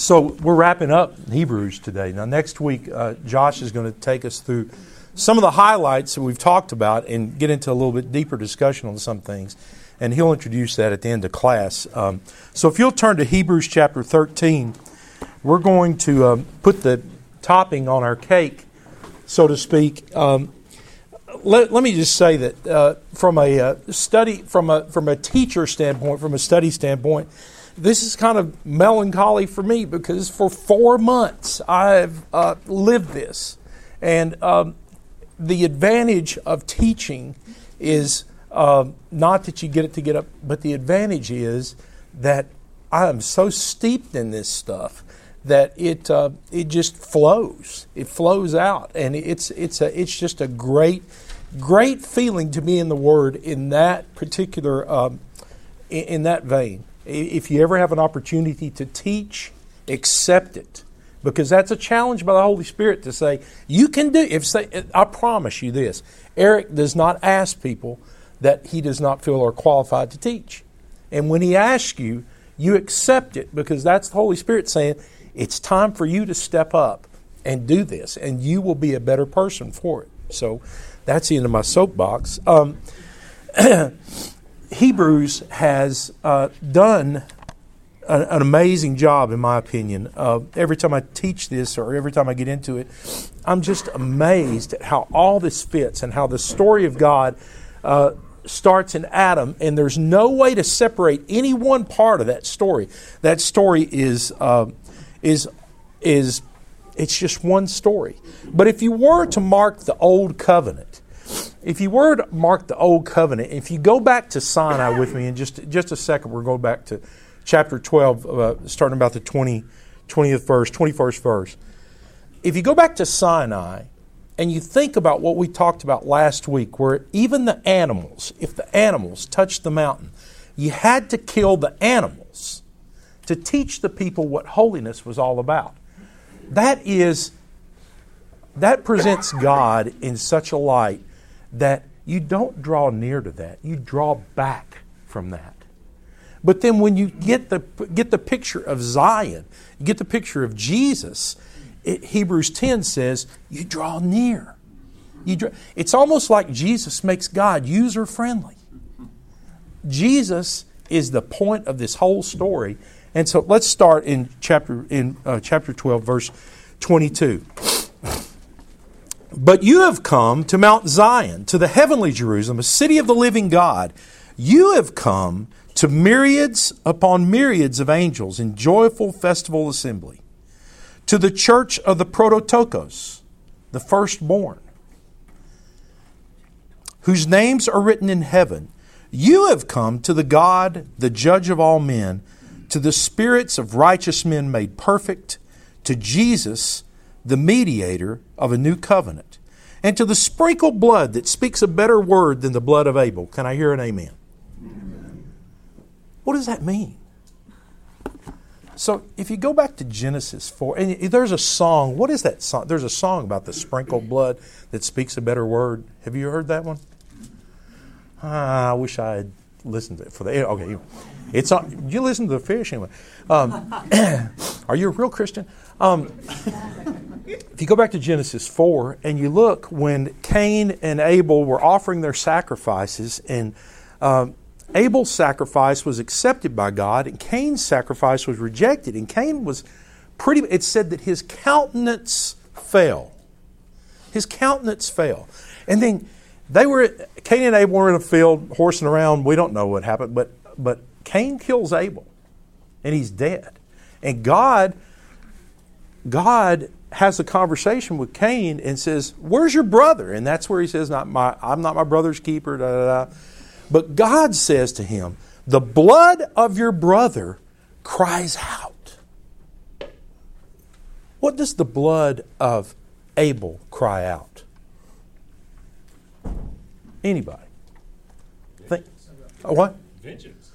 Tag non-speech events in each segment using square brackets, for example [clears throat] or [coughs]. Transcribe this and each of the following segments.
So we're wrapping up Hebrews today. Now, next week, uh, Josh is going to take us through some of the highlights that we've talked about and get into a little bit deeper discussion on some things. And he'll introduce that at the end of class. Um, so if you'll turn to Hebrews chapter 13, we're going to um, put the topping on our cake, so to speak. Um, let, let, me just say that uh, from a uh, study, from a from a teacher standpoint, from a study standpoint, this is kind of melancholy for me because for four months I've uh, lived this, and um, the advantage of teaching is uh, not that you get it to get up, but the advantage is that I am so steeped in this stuff that it uh, it just flows. It flows out, and it's it's a it's just a great great feeling to be in the Word in that particular um, in, in that vein. If you ever have an opportunity to teach, accept it because that's a challenge by the Holy Spirit to say you can do. If say, I promise you this, Eric does not ask people that he does not feel are qualified to teach, and when he asks you, you accept it because that's the Holy Spirit saying it's time for you to step up and do this, and you will be a better person for it. So that's the end of my soapbox. Um, [clears throat] Hebrews has uh, done an, an, amazing job, in my opinion. Uh, every time I teach this or every time I get into it, I'm just amazed at how all this fits and how the story of God uh, starts in Adam, and there's no way to separate any one part of that story. That story is uh, is is it's just one story. But if you were to mark the old covenant if you were to mark the old covenant, if you go back to Sinai with me in just just a second, we're going back to chapter 12, uh, starting about the 20, 20th verse, 21st verse. If you go back to Sinai and you think about what we talked about last week, where even the animals, if the animals touched the mountain, you had to kill the animals to teach the people what holiness was all about. That is, that presents God in such a light that you don't draw near to that, you draw back from that. But then when you get the, get the picture of Zion, you get the picture of Jesus, it, Hebrews 10 says, you draw near. You draw, it's almost like Jesus makes God user friendly. Jesus is the point of this whole story. And so let's start in chapter, in, uh, chapter 12, verse 22. But you have come to Mount Zion, to the heavenly Jerusalem, a city of the living God. You have come to myriads upon myriads of angels in joyful festival assembly, to the church of the prototokos, the firstborn, whose names are written in heaven. You have come to the God, the judge of all men, to the spirits of righteous men made perfect, to Jesus, the mediator of a new covenant, and to the sprinkled blood that speaks a better word than the blood of Abel. Can I hear an amen? What does that mean? So if you go back to Genesis 4, and there's a song, what is that song? There's a song about the sprinkled blood that speaks a better word. Have you heard that one? Ah, I wish I had listened to it for the. Okay, it's on. You listen to the fish anyway. Um, [clears throat] are you a real Christian? Um, if you go back to Genesis 4 and you look when Cain and Abel were offering their sacrifices, and um, Abel's sacrifice was accepted by God, and Cain's sacrifice was rejected. And Cain was pretty, it said that his countenance fell. His countenance fell. And then they were, Cain and Abel were in a field horsing around. We don't know what happened, but, but Cain kills Abel, and he's dead. And God, God has a conversation with Cain and says, "Where's your brother?" And that's where he says, "Not my, I'm not my brother's keeper." Da, da, da. But God says to him, "The blood of your brother cries out." What does the blood of Abel cry out? Anybody? Think, what? Vengeance.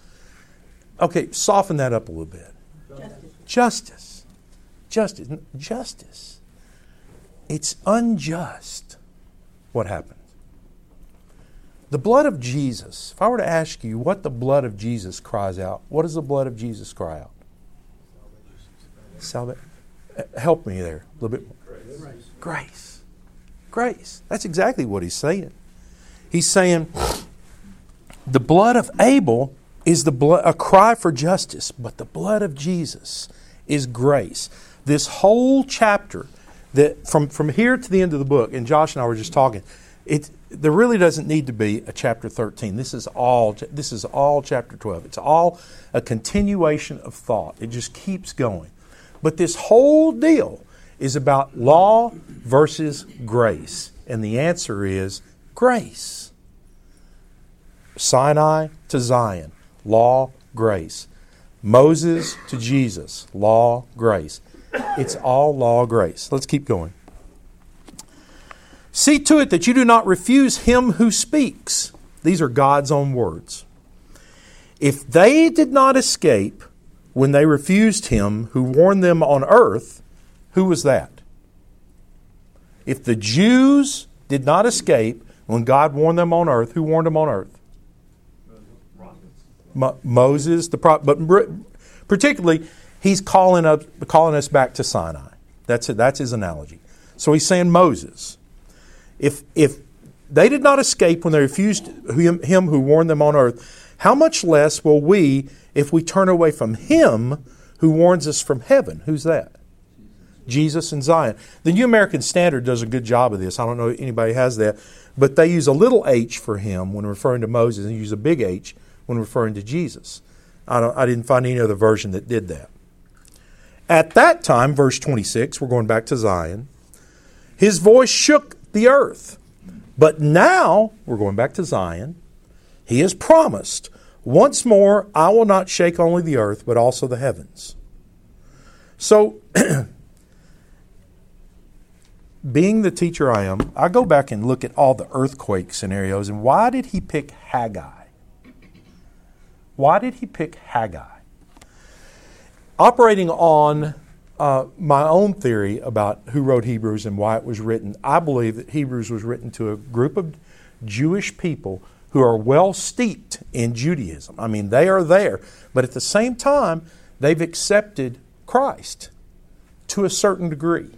Okay, soften that up a little bit. Justice justice. Justice. Justice. It's unjust what happened. The blood of Jesus, if I were to ask you what the blood of Jesus cries out, what does the blood of Jesus cry out? Salvation. Uh, help me there a little bit more. Grace. Grace. Grace. That's exactly what he's saying. He's saying the blood of Abel is the blood, a cry for justice, but the blood of Jesus is grace. This whole chapter, that from, from here to the end of the book, and Josh and I were just talking, it there really doesn't need to be a chapter 13. This is all this is all chapter 12. It's all a continuation of thought. It just keeps going. But this whole deal is about law versus grace. And the answer is grace. Sinai to Zion, law, grace. Moses to Jesus, law, grace. It's all law, grace. Let's keep going. See to it that you do not refuse him who speaks. These are God's own words. If they did not escape when they refused him who warned them on earth, who was that? If the Jews did not escape when God warned them on earth, who warned them on earth? Mo- Moses, the prophet, but particularly, he's calling, up, calling us back to Sinai. That's, it, that's his analogy. So he's saying Moses. If, if they did not escape when they refused him, him who warned them on earth, how much less will we if we turn away from him who warns us from heaven? Who's that? Jesus and Zion. The New American Standard does a good job of this. I don't know if anybody has that, but they use a little h for him when referring to Moses and use a big H when referring to Jesus. I, I didn't find any other version that did that. At that time, verse 26, we're going back to Zion, his voice shook the earth. But now, we're going back to Zion, he has promised, once more, I will not shake only the earth, but also the heavens. So, [clears throat] being the teacher I am, I go back and look at all the earthquake scenarios and why did he pick Haggai? Why did he pick Haggai? Operating on uh, my own theory about who wrote Hebrews and why it was written, I believe that Hebrews was written to a group of Jewish people who are well steeped in Judaism. I mean, they are there, but at the same time, they've accepted Christ to a certain degree.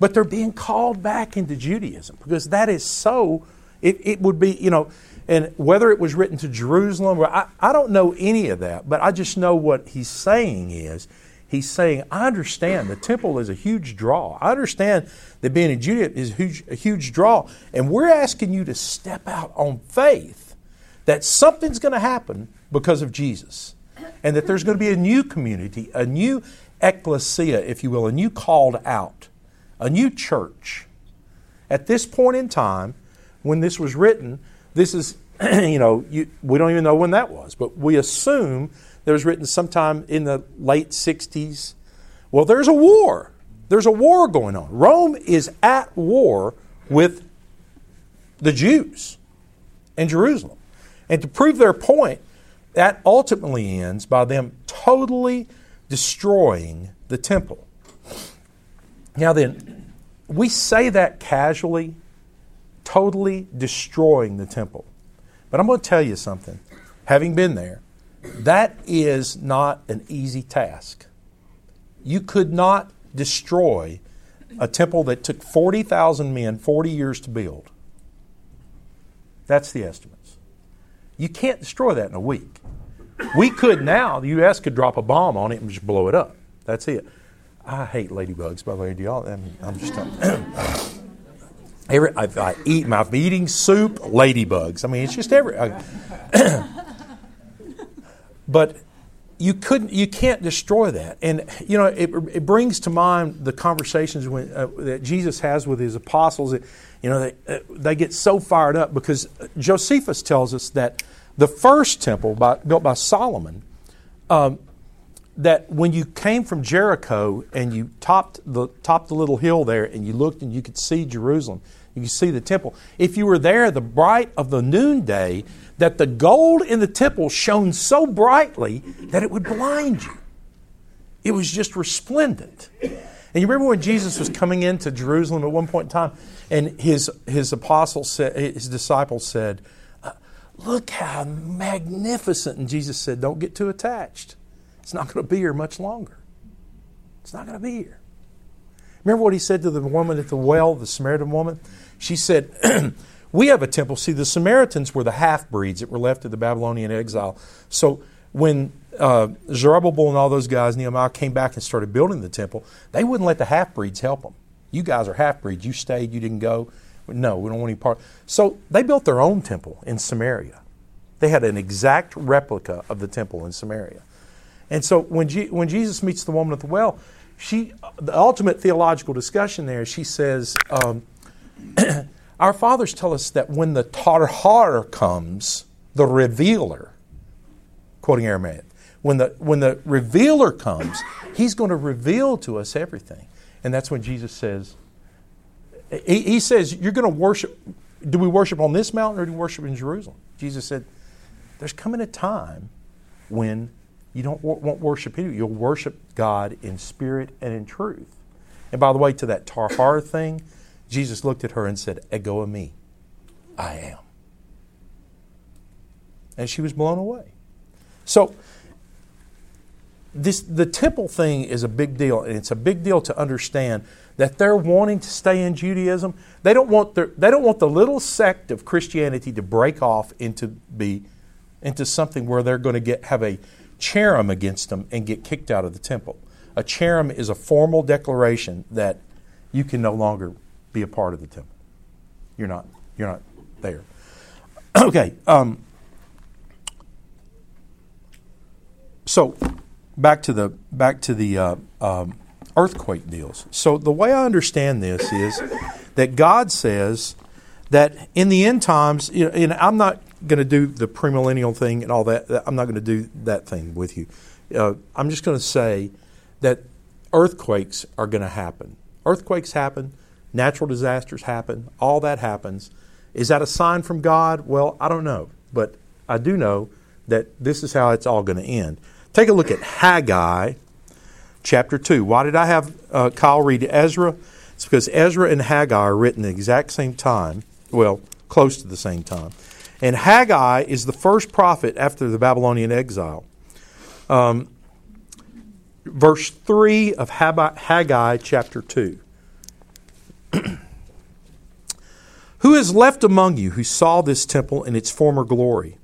But they're being called back into Judaism because that is so, it, it would be, you know, and whether it was written to Jerusalem, I, I don't know any of that, but I just know what he's saying is he's saying, I understand the temple is a huge draw. I understand that being in Judea is a huge, a huge draw. And we're asking you to step out on faith that something's going to happen because of Jesus. And that there's going to be a new community, a new ecclesia, if you will, a new called out, a new church. At this point in time, when this was written, this is, [clears throat] you know, you, we don't even know when that was, but we assume that was written sometime in the late 60s. Well, there's a war. There's a war going on. Rome is at war with the Jews and Jerusalem. And to prove their point, that ultimately ends by them totally destroying the temple. Now, then, we say that casually, totally destroying the temple. But I'm going to tell you something. Having been there, that is not an easy task. You could not destroy a temple that took 40,000 men 40 years to build. That's the estimates. You can't destroy that in a week. We could now, the U.S. could drop a bomb on it and just blow it up. That's it. I hate ladybugs, by the way. Do y'all? I mean, I'm just [clears throat] every, I, I eat, I'm eating soup, ladybugs. I mean, it's just every. [coughs] But you couldn't, you can't destroy that. And you know, it, it brings to mind the conversations when, uh, that Jesus has with his apostles. That, you know, they, uh, they get so fired up because Josephus tells us that the first temple by, built by Solomon, um, that when you came from Jericho and you topped the topped the little hill there and you looked and you could see Jerusalem, you could see the temple. If you were there the bright of the noonday, that the gold in the temple shone so brightly that it would blind you. It was just resplendent. And you remember when Jesus was coming into Jerusalem at one point in time, and his his apostles said, his disciples said, uh, "Look how magnificent!" And Jesus said, "Don't get too attached. It's not going to be here much longer. It's not going to be here. Remember what he said to the woman at the well, the Samaritan woman? She said, [clears throat] We have a temple. See, the Samaritans were the half breeds that were left of the Babylonian exile. So when uh, Zerubbabel and all those guys, Nehemiah, came back and started building the temple, they wouldn't let the half breeds help them. You guys are half breeds. You stayed, you didn't go. No, we don't want any part. So they built their own temple in Samaria. They had an exact replica of the temple in Samaria. And so when, when Jesus meets the woman at the well, she, the ultimate theological discussion there, she says, um, [clears throat] Our fathers tell us that when the Tarhar comes, the revealer, quoting Aramaic, when the, when the revealer comes, he's going to reveal to us everything. And that's when Jesus says, he, he says, You're going to worship. Do we worship on this mountain or do we worship in Jerusalem? Jesus said, There's coming a time when you don't won't worship Him. You'll worship God in spirit and in truth. And by the way, to that Tarhar thing, Jesus looked at her and said, Ego eimi, I am. And she was blown away. So, this, the temple thing is a big deal, and it's a big deal to understand that they're wanting to stay in Judaism. They don't want, their, they don't want the little sect of Christianity to break off into, be, into something where they're going to get, have a cherem against them and get kicked out of the temple. A cherem is a formal declaration that you can no longer be a part of the temple. You're not. You're not there. [clears throat] okay. Um, so back to the back to the uh, um, earthquake deals. So the way I understand this is that God says that in the end times, you know, I'm not going to do the premillennial thing and all that. I'm not going to do that thing with you. Uh, I'm just going to say that earthquakes are going to happen. Earthquakes happen, natural disasters happen, all that happens. Is that a sign from God? Well, I don't know, but I do know that this is how it's all going to end. Take a look at Haggai chapter 2. Why did I have uh, Kyle read Ezra? It's because Ezra and Haggai are written at the exact same time, well, close to the same time. And Haggai is the first prophet after the Babylonian exile. Um, verse 3 of Haggai chapter 2. [clears throat] who is left among you who saw this temple in its former glory?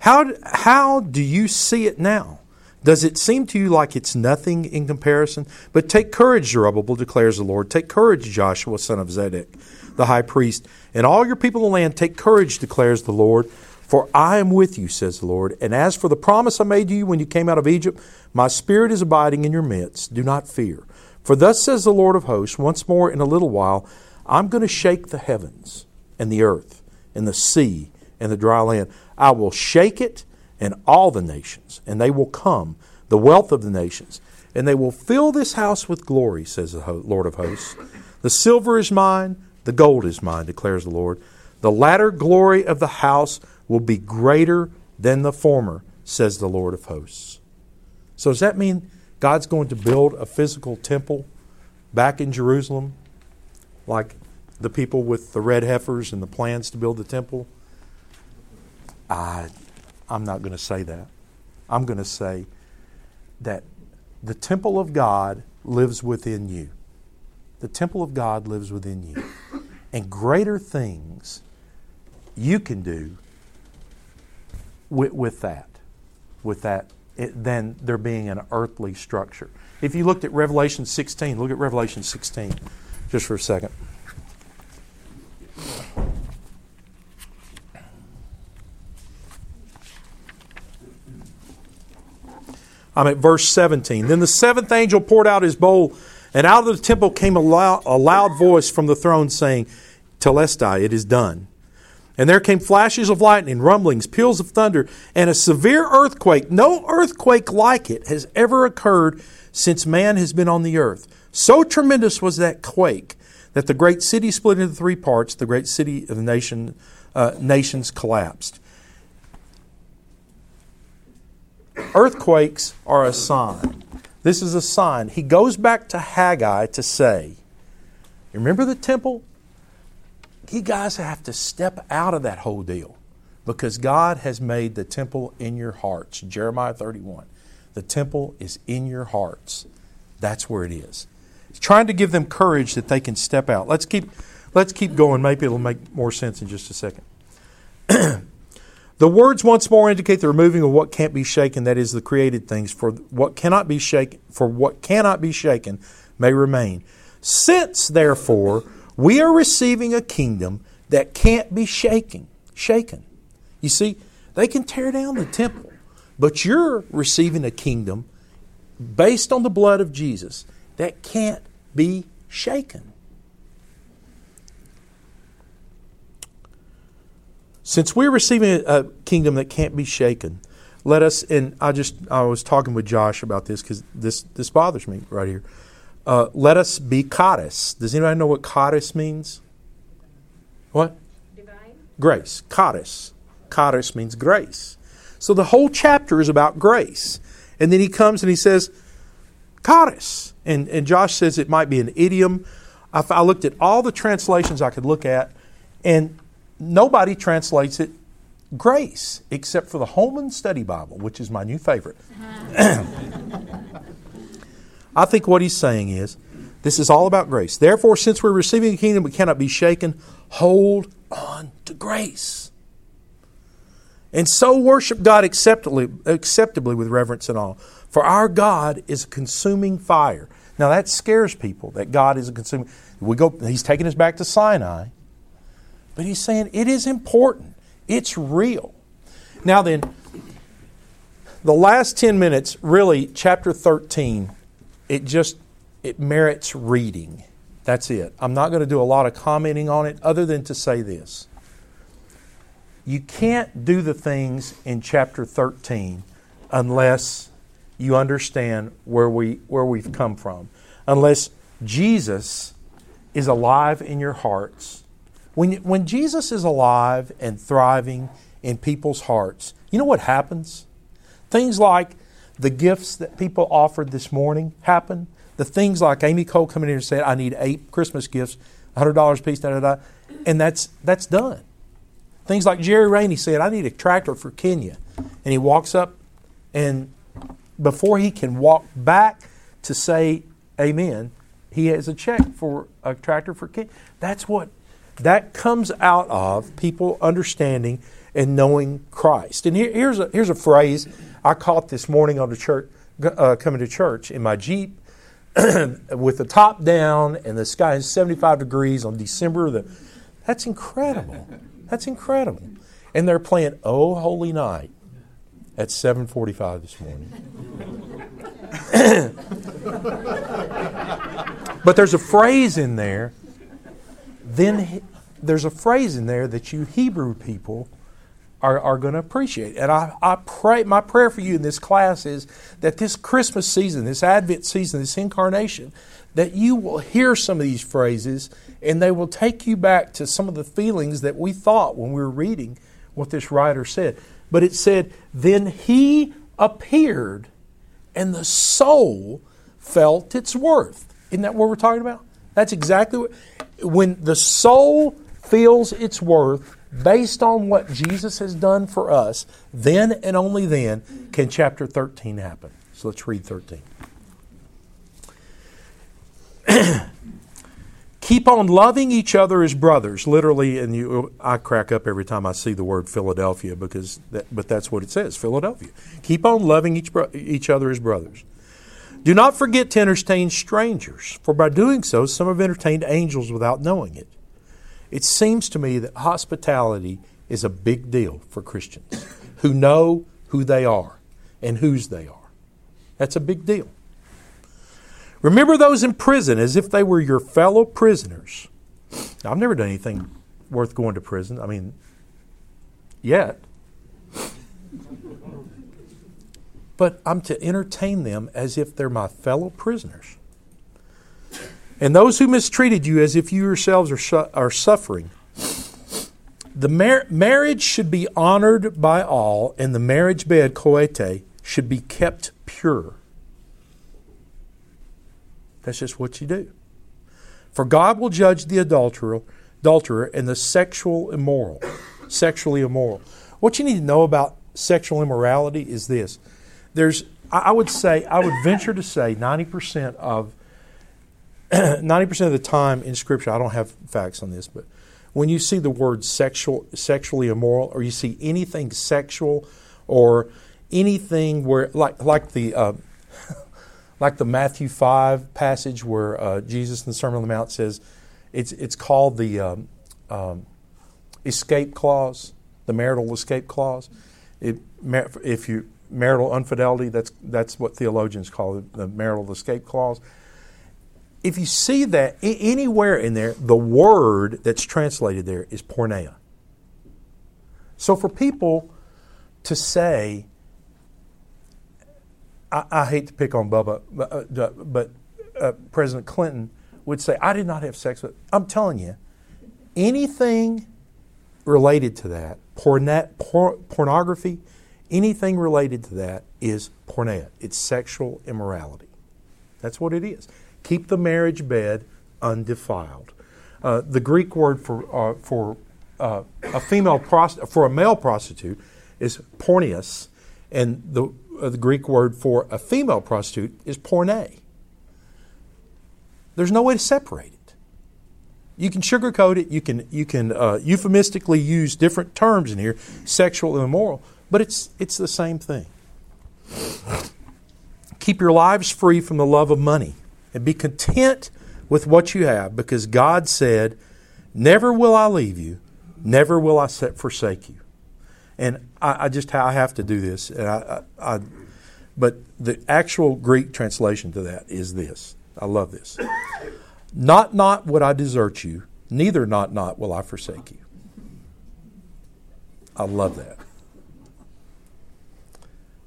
How, how do you see it now? Does it seem to you like it's nothing in comparison? But take courage, Zerubbabel, declares the Lord. Take courage, Joshua, son of Zedek, the high priest, and all your people in the land. Take courage, declares the Lord, for I am with you, says the Lord. And as for the promise I made to you when you came out of Egypt, my spirit is abiding in your midst. Do not fear. For thus says the Lord of hosts, once more in a little while, I'm going to shake the heavens and the earth and the sea and the dry land. I will shake it and all the nations, and they will come, the wealth of the nations, and they will fill this house with glory, says the Lord of hosts. The silver is mine, the gold is mine, declares the Lord. The latter glory of the house will be greater than the former, says the Lord of hosts. So, does that mean God's going to build a physical temple back in Jerusalem, like the people with the red heifers and the plans to build the temple? I, I'm not going to say that. I'm going to say that the temple of God lives within you. The temple of God lives within you. And greater things you can do with, with that, with that, it, than there being an earthly structure. If you looked at Revelation 16, look at Revelation 16 just for a second. I'm at verse 17. Then the seventh angel poured out his bowl, and out of the temple came a loud, a loud voice from the throne saying, Telestai, it is done. And there came flashes of lightning, rumblings, peals of thunder, and a severe earthquake. No earthquake like it has ever occurred since man has been on the earth. So tremendous was that quake that the great city split into three parts. The great city of the nation, uh, nations collapsed. Earthquakes are a sign. This is a sign. He goes back to Haggai to say, Remember the temple? You guys have to step out of that whole deal because God has made the temple in your hearts. Jeremiah 31. The temple is in your hearts. That's where it is. He's trying to give them courage that they can step out. Let's keep, let's keep going. Maybe it'll make more sense in just a second. [clears throat] the words once more indicate the removing of what can't be shaken, that is the created things, for what cannot be shaken, for what cannot be shaken may remain. Since therefore we are receiving a kingdom that can't be shaken, shaken. You see, they can tear down the temple, but you're receiving a kingdom based on the blood of Jesus that can't be shaken. Since we're receiving a, kingdom that can't be shaken, let us. And I just I was talking with Josh about this because this this bothers me right here. Uh, let us be charis. Does anybody know what charis means? What? Divine. Grace. Charis. Charis means grace. So the whole chapter is about grace. And then he comes and he says, charis. And, and Josh says it might be an idiom. I, I looked at all the translations I could look at, and nobody translates it grace except for the Holman Study Bible, which is my new favorite. [clears throat] I think what he's saying is this is all about grace. Therefore, since we're receiving a kingdom we cannot be shaken, hold on to grace. And so worship God acceptably, acceptably with reverence and awe. For our God is a consuming fire. Now that scares people that God is a consuming. We go. He's taking us back to Sinai. But he's saying it is important, it's real. Now, then, the last 10 minutes, really, chapter 13, it just it merits reading. That's it. I'm not going to do a lot of commenting on it other than to say this. You can't do the things in chapter 13 unless you understand where we where we've come from. Unless Jesus is alive in your hearts when, when Jesus is alive and thriving in people's hearts, you know what happens? Things like the gifts that people offered this morning happen. The things like Amy Cole coming in and said, I need eight Christmas gifts, $100 a piece, da da da. And that's, that's done. Things like Jerry Rainey said, I need a tractor for Kenya. And he walks up, and before he can walk back to say amen, he has a check for a tractor for Kenya. That's what that comes out of people understanding and knowing Christ. And here, here's, a, here's a phrase I caught this morning on the church, uh, coming to church in my Jeep [clears throat] with the top down and the sky is 75 degrees on December. The, that's incredible. That's incredible. And they're playing Oh Holy Night at 7:45 this morning. [clears throat] but there's a phrase in there then there's a phrase in there that you Hebrew people are, are going to appreciate. And I, I pray, my prayer for you in this class is that this Christmas season, this Advent season, this incarnation, that you will hear some of these phrases and they will take you back to some of the feelings that we thought when we were reading what this writer said. But it said, Then he appeared and the soul felt its worth. Isn't that what we're talking about? That's exactly what when the soul feels its worth based on what Jesus has done for us, then and only then can chapter 13 happen. So let's read 13. [clears throat] Keep on loving each other as brothers. Literally, and you, I crack up every time I see the word Philadelphia because, that, but that's what it says, Philadelphia. Keep on loving each, each other as brothers. Do not forget to entertain strangers, for by doing so, some have entertained angels without knowing it. It seems to me that hospitality is a big deal for Christians who know who they are and whose they are. That's a big deal. Remember those in prison as if they were your fellow prisoners. Now, I've never done anything worth going to prison. I mean, yet but I'm to entertain them as if they're my fellow prisoners. And those who mistreated you as if you yourselves are, su- are suffering. The mar- marriage should be honored by all, and the marriage bed, coete, should be kept pure. That's just what you do. For God will judge the adulterer, adulterer and the sexual immoral, sexually immoral. What you need to know about sexual immorality is this there's I would say, I would venture to say 90% of [clears throat] 90% of the time in Scripture, I don't have facts on this, but when you see the word sexual, sexually immoral, or you see anything sexual, or anything where, like, like the uh, [laughs] like the Matthew five passage where uh, Jesus in the Sermon on the Mount says, it's it's called the um, um, escape clause, the marital escape clause. It, if you marital infidelity, that's that's what theologians call it, the marital escape clause if you see that anywhere in there, the word that's translated there is porneia. So for people to say, I, I hate to pick on Bubba, but, uh, but uh, President Clinton would say, I did not have sex with. I'm telling you, anything related to that, porn- pornography, anything related to that is porneia. It's sexual immorality. That's what it is. Keep the marriage bed undefiled. Uh, the Greek word for, uh, for uh, a female prost- for a male prostitute is porneus, and the, uh, the Greek word for a female prostitute is porne. There's no way to separate it. You can sugarcoat it. You can you can uh, euphemistically use different terms in here, sexual and immoral, but it's it's the same thing. Keep your lives free from the love of money and be content with what you have because God said, Never will I leave you, never will I forsake you. And I, I just I have to do this. And I, I, I, but the actual Greek translation to that is this. I love this. Not not would I desert you, neither not not will I forsake you. I love that.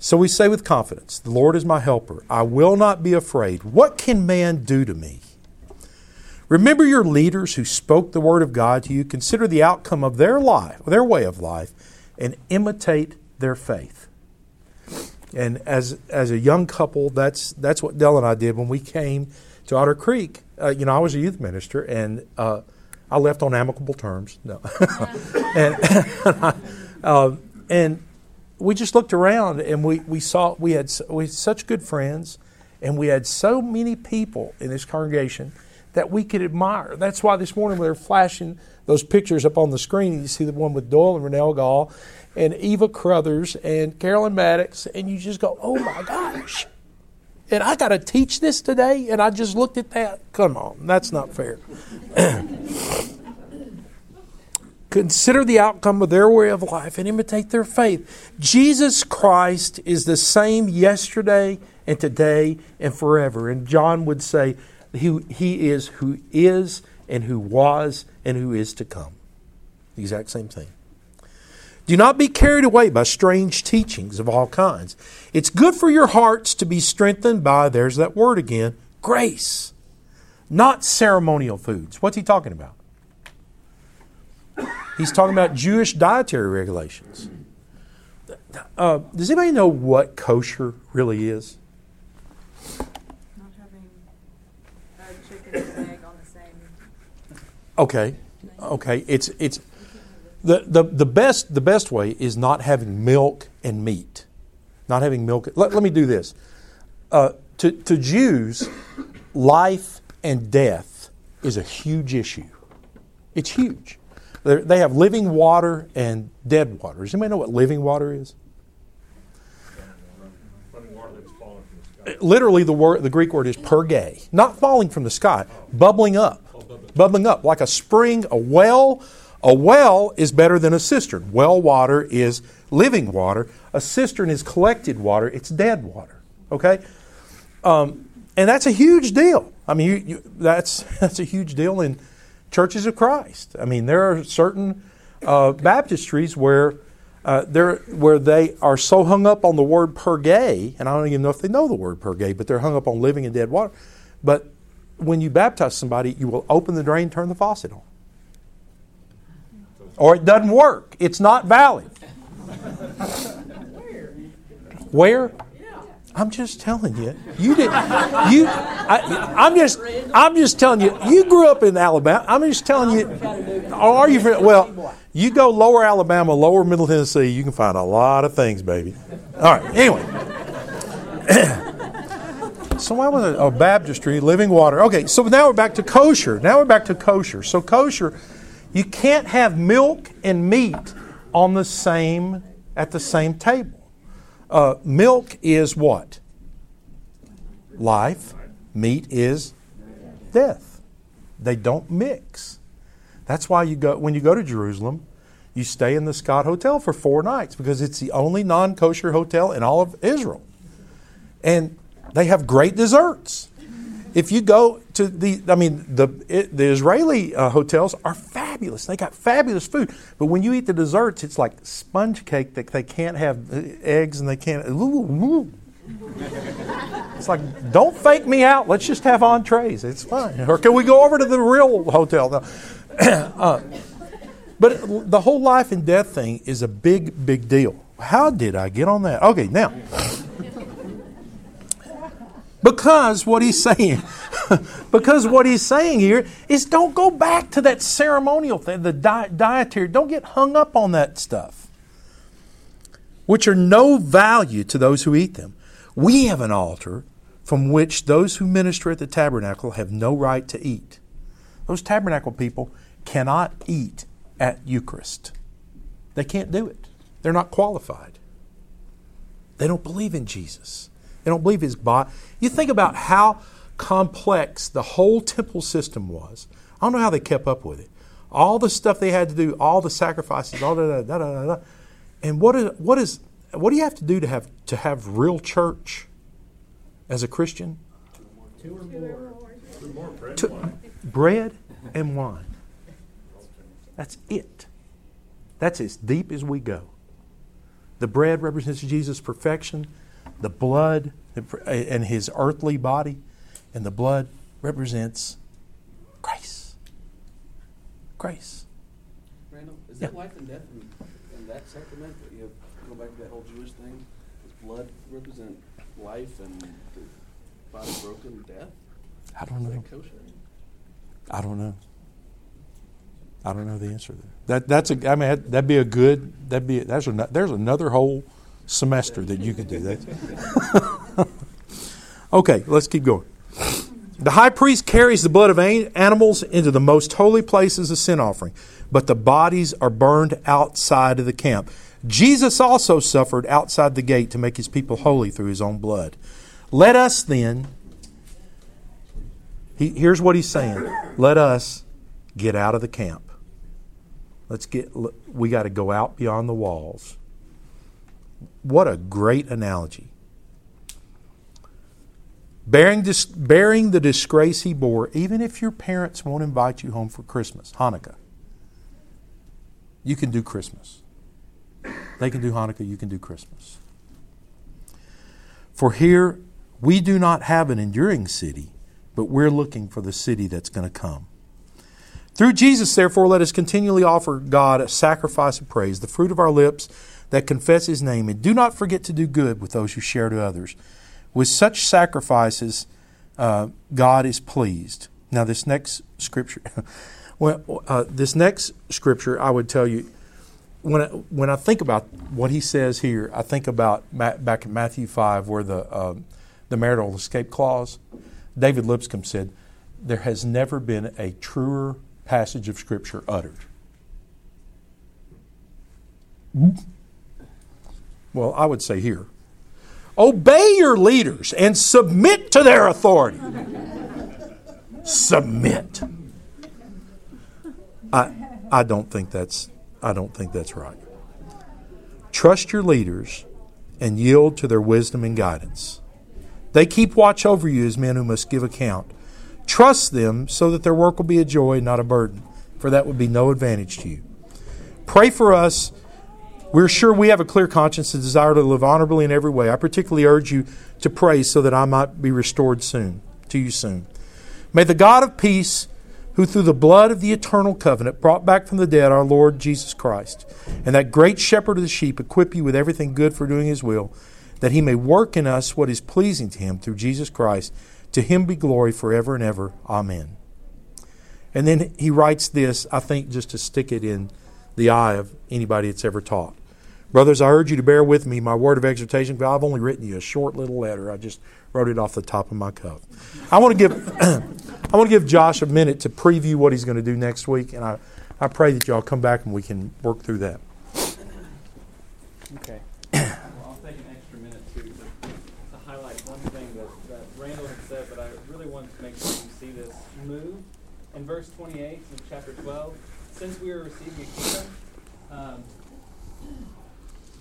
So we say with confidence, The Lord is my helper. I will not be afraid. What can man do to me? Remember your leaders who spoke the word of God to you. Consider the outcome of their life, their way of life, and imitate their faith. And as as a young couple, that's that's what Dell and I did when we came to Otter Creek. Uh, you know, I was a youth minister, and uh, I left on amicable terms. No, [laughs] and [laughs] uh, and we just looked around and we, we saw we had, we had such good friends and we had so many people in this congregation that we could admire. That's why this morning they're flashing those pictures up on the screen. You see the one with Doyle and Renelle Gall and Eva Crothers and Carolyn Maddox, and you just go, oh my gosh. And I got to teach this today, and I just looked at that. Come on, that's not fair. [clears throat] Consider the outcome of their way of life and imitate their faith. Jesus Christ is the same yesterday and today and forever. And John would say, He, he is who is and who was and who is to come. The exact same thing. Do not be carried away by strange teachings of all kinds. It's good for your hearts to be strengthened by, there's that word again, grace, not ceremonial foods. What's he talking about? He's talking about Jewish dietary regulations. Uh, does anybody know what kosher really is? Not having uh, chicken and egg on the same. Okay, okay. It's it's the, the the best the best way is not having milk and meat, not having milk. Let, let me do this. Uh, to to Jews, life and death is a huge issue. It's huge. They're, they have living water and dead water. Does anybody know what living water is? Literally, the word, the Greek word is perge, not falling from the sky, bubbling up, bubbling up like a spring, a well. A well is better than a cistern. Well water is living water. A cistern is collected water. It's dead water. Okay, um, and that's a huge deal. I mean, you, you, that's [laughs] that's a huge deal in churches of Christ. I mean, there are certain uh, baptistries where uh, where they are so hung up on the word purge, and I don't even know if they know the word purge, but they're hung up on living in dead water. But when you baptize somebody, you will open the drain, turn the faucet on. Or it doesn't work. It's not valid. [laughs] Where? I'm just telling you. You did. You. I, am just. I'm just telling you. You grew up in Alabama. I'm just telling you. Or are you? From, well, you go lower Alabama, lower Middle Tennessee. You can find a lot of things, baby. All right. Anyway. [coughs] so why was it? a baptistry, living water. Okay, so now we're back to kosher. Now we're back to kosher. So kosher, you can't have milk and meat on the same at the same table. Uh, milk is what? Life. Meat is death. They don't mix. That's why you go when you go to Jerusalem, you stay in the Scott Hotel for four nights because it's the only non-kosher hotel in all of Israel, and they have great desserts. If you go to the, I mean, the it, the Israeli uh, hotels are. They got fabulous food, but when you eat the desserts, it's like sponge cake that they can't have uh, eggs and they can't. It's like, don't fake me out. Let's just have entrees. It's fine. Or can we go over to the real hotel? [clears throat] uh, but the whole life and death thing is a big, big deal. How did I get on that? Okay, now. Because what he's saying, [laughs] because what he's saying here is don't go back to that ceremonial thing, the di- dietary. Don't get hung up on that stuff, which are no value to those who eat them. We have an altar from which those who minister at the tabernacle have no right to eat. Those tabernacle people cannot eat at Eucharist. They can't do it. They're not qualified. They don't believe in Jesus. They don't believe his body. You think about how complex the whole temple system was. I don't know how they kept up with it. All the stuff they had to do, all the sacrifices, all da da da da da. And what is what is what do you have to do to have to have real church as a Christian? Two or more. Two more bread, wine. bread and wine. That's it. That's as deep as we go. The bread represents Jesus' perfection, the blood and his earthly body, and the blood represents grace. Grace. Randall, is Yeah. that life and death in, in that sacrament? That you go back to that whole Jewish thing? Does blood represent life and the body broken death? I don't Is know. that kosher? I don't know. I don't know the answer there. That that's a. I mean, that'd be a good. That'd be. That's a, there's another whole semester that you could do that. [laughs] okay, let's keep going. The high priest carries the blood of animals into the most holy place as a sin offering, but the bodies are burned outside of the camp. Jesus also suffered outside the gate to make his people holy through his own blood. Let us then he, here's what he's saying. Let us get out of the camp. Let's get we got to go out beyond the walls. What a great analogy. Bearing, dis, bearing the disgrace he bore, even if your parents won't invite you home for Christmas, Hanukkah, you can do Christmas. They can do Hanukkah, you can do Christmas. For here we do not have an enduring city, but we're looking for the city that's going to come. Through Jesus, therefore, let us continually offer God a sacrifice of praise, the fruit of our lips that confess His name, and do not forget to do good with those who share to others. With such sacrifices, uh, God is pleased. Now, this next scripture, [laughs] well, uh, this next scripture, I would tell you, when I, when I think about what he says here, I think about Ma- back in Matthew five, where the um, the marital escape clause. David Lipscomb said, "There has never been a truer passage of Scripture uttered." Well, I would say here, obey your leaders and submit to their authority. submit. I I don't think that's I don't think that's right. Trust your leaders and yield to their wisdom and guidance. They keep watch over you as men who must give account. Trust them so that their work will be a joy, not a burden, for that would be no advantage to you. Pray for us. We're sure we have a clear conscience and desire to live honorably in every way. I particularly urge you to pray so that I might be restored soon, to you soon. May the God of peace, who through the blood of the eternal covenant brought back from the dead our Lord Jesus Christ, and that great shepherd of the sheep equip you with everything good for doing his will, that he may work in us what is pleasing to him through Jesus Christ. To him be glory forever and ever. Amen. And then he writes this, I think, just to stick it in the eye of anybody that's ever taught. Brothers, I urge you to bear with me my word of exhortation, because I've only written you a short little letter. I just wrote it off the top of my cuff. I want to give [clears throat] I want to give Josh a minute to preview what he's going to do next week, and I, I pray that y'all come back and we can work through that. Okay. [clears throat] Well, I'll take an extra minute to, to, to highlight one thing that, that Randall had said, but I really wanted to make sure you see this move. In verse 28 of chapter 12, since we are receiving a kingdom, um,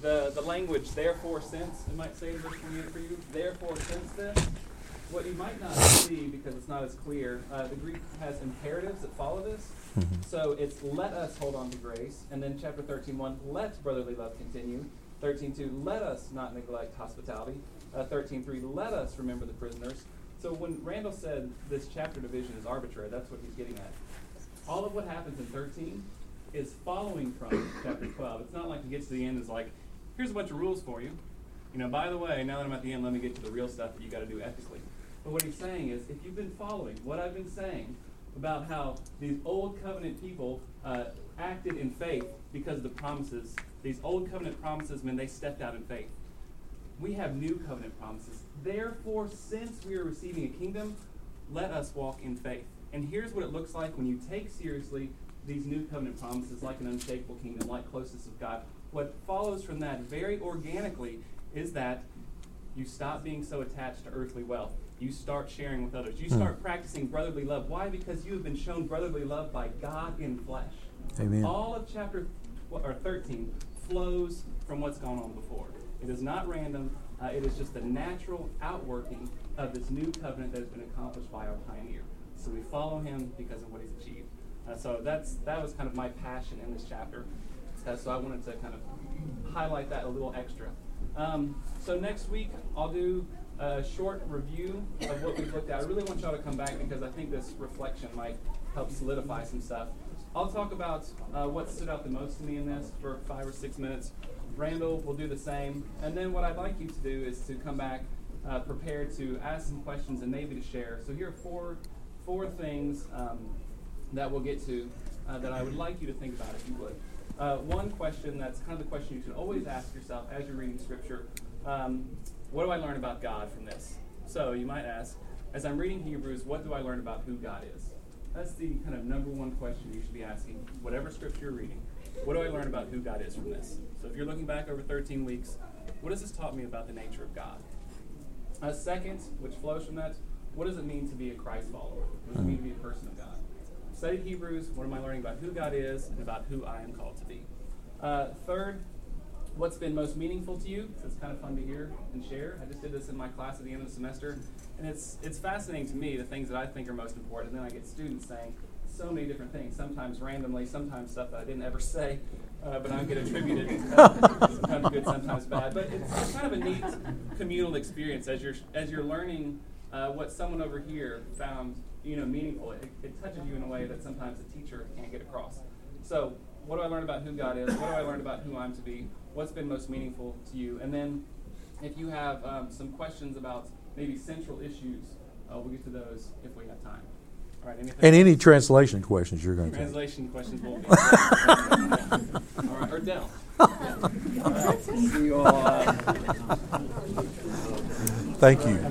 the, the language, therefore, since, it might say in verse 28 for you, therefore, since this, what you might not [coughs] see because it's not as clear, uh, the Greek has imperatives that follow this. So it's let us hold on to grace, and then chapter 13, 1, let brotherly love continue. 13, 2, let us not neglect hospitality. Uh, 13, 3, let us remember the prisoners. So when Randall said this chapter division is arbitrary, that's what he's getting at. All of what happens in 13 is following from [coughs] chapter 12. It's not like he gets to the end and is like, here's a bunch of rules for you. You know, by the way, now that I'm at the end, let me get to the real stuff that you got to do ethically. But what he's saying is, if you've been following what I've been saying about how these old covenant people uh, acted in faith because of the promises, these old covenant promises mean they stepped out in faith. We have new covenant promises. Therefore, since we are receiving a kingdom, let us walk in faith. And here's what it looks like when you take seriously these new covenant promises, like an unshakable kingdom, like closeness of God. What follows from that very organically is that you stop being so attached to earthly wealth. You start sharing with others. You start practicing brotherly love. Why? Because you have been shown brotherly love by God in flesh. Amen. All of chapter or 13 flows from what's gone on before. It is not random. Uh, it is just the natural outworking of this new covenant that has been accomplished by our pioneer. So we follow him because of what he's achieved. Uh, so that's that was kind of my passion in this chapter. Uh, so I wanted to kind of highlight that a little extra. Um, so next week I'll do a short review of what we've looked at. I really want y'all to come back because I think this reflection might help solidify some stuff. I'll talk about uh, what stood out the most to me in this for five or six minutes. Randall will do the same. And then what I'd like you to do is to come back uh, prepared to ask some questions and maybe to share. So here are four, four things um, that we'll get to uh, that I would like you to think about if you would. Uh, one question that's kind of the question you should always ask yourself as you're reading Scripture um, what do I learn about God from this? So you might ask, as I'm reading Hebrews, what do I learn about who God is? That's the kind of number one question you should be asking, whatever scripture you're reading. What do I learn about who God is from this? So if you're looking back over 13 weeks, what has this taught me about the nature of God? A second, which flows from that, what does it mean to be a Christ follower? What does it mean to be a person of God? Studied Hebrews, what am I learning about who God is and about who I am called to be? Uh, third, what's been most meaningful to you? It's kind of fun to hear and share. I just did this in my class at the end of the semester, and it's it's fascinating to me the things that I think are most important. And then I get students saying so many different things, sometimes randomly, sometimes stuff that I didn't ever say, uh, but I get attributed. [laughs] Uh, sometimes good, sometimes bad. But it's, it's kind of a neat communal experience as you're as you're learning uh, what someone over here found you know meaningful. It, it touches you in a way that sometimes a teacher can't get across. So what do I learn about who God is? What do I learn about who I'm to be? What's been most meaningful to you? And then, if you have um, some questions about maybe central issues, uh, we'll get to those if we have time. All right. Anything? And any translation questions you're going to take. translation questions will be. [laughs] All right. Or Dell. Thank you.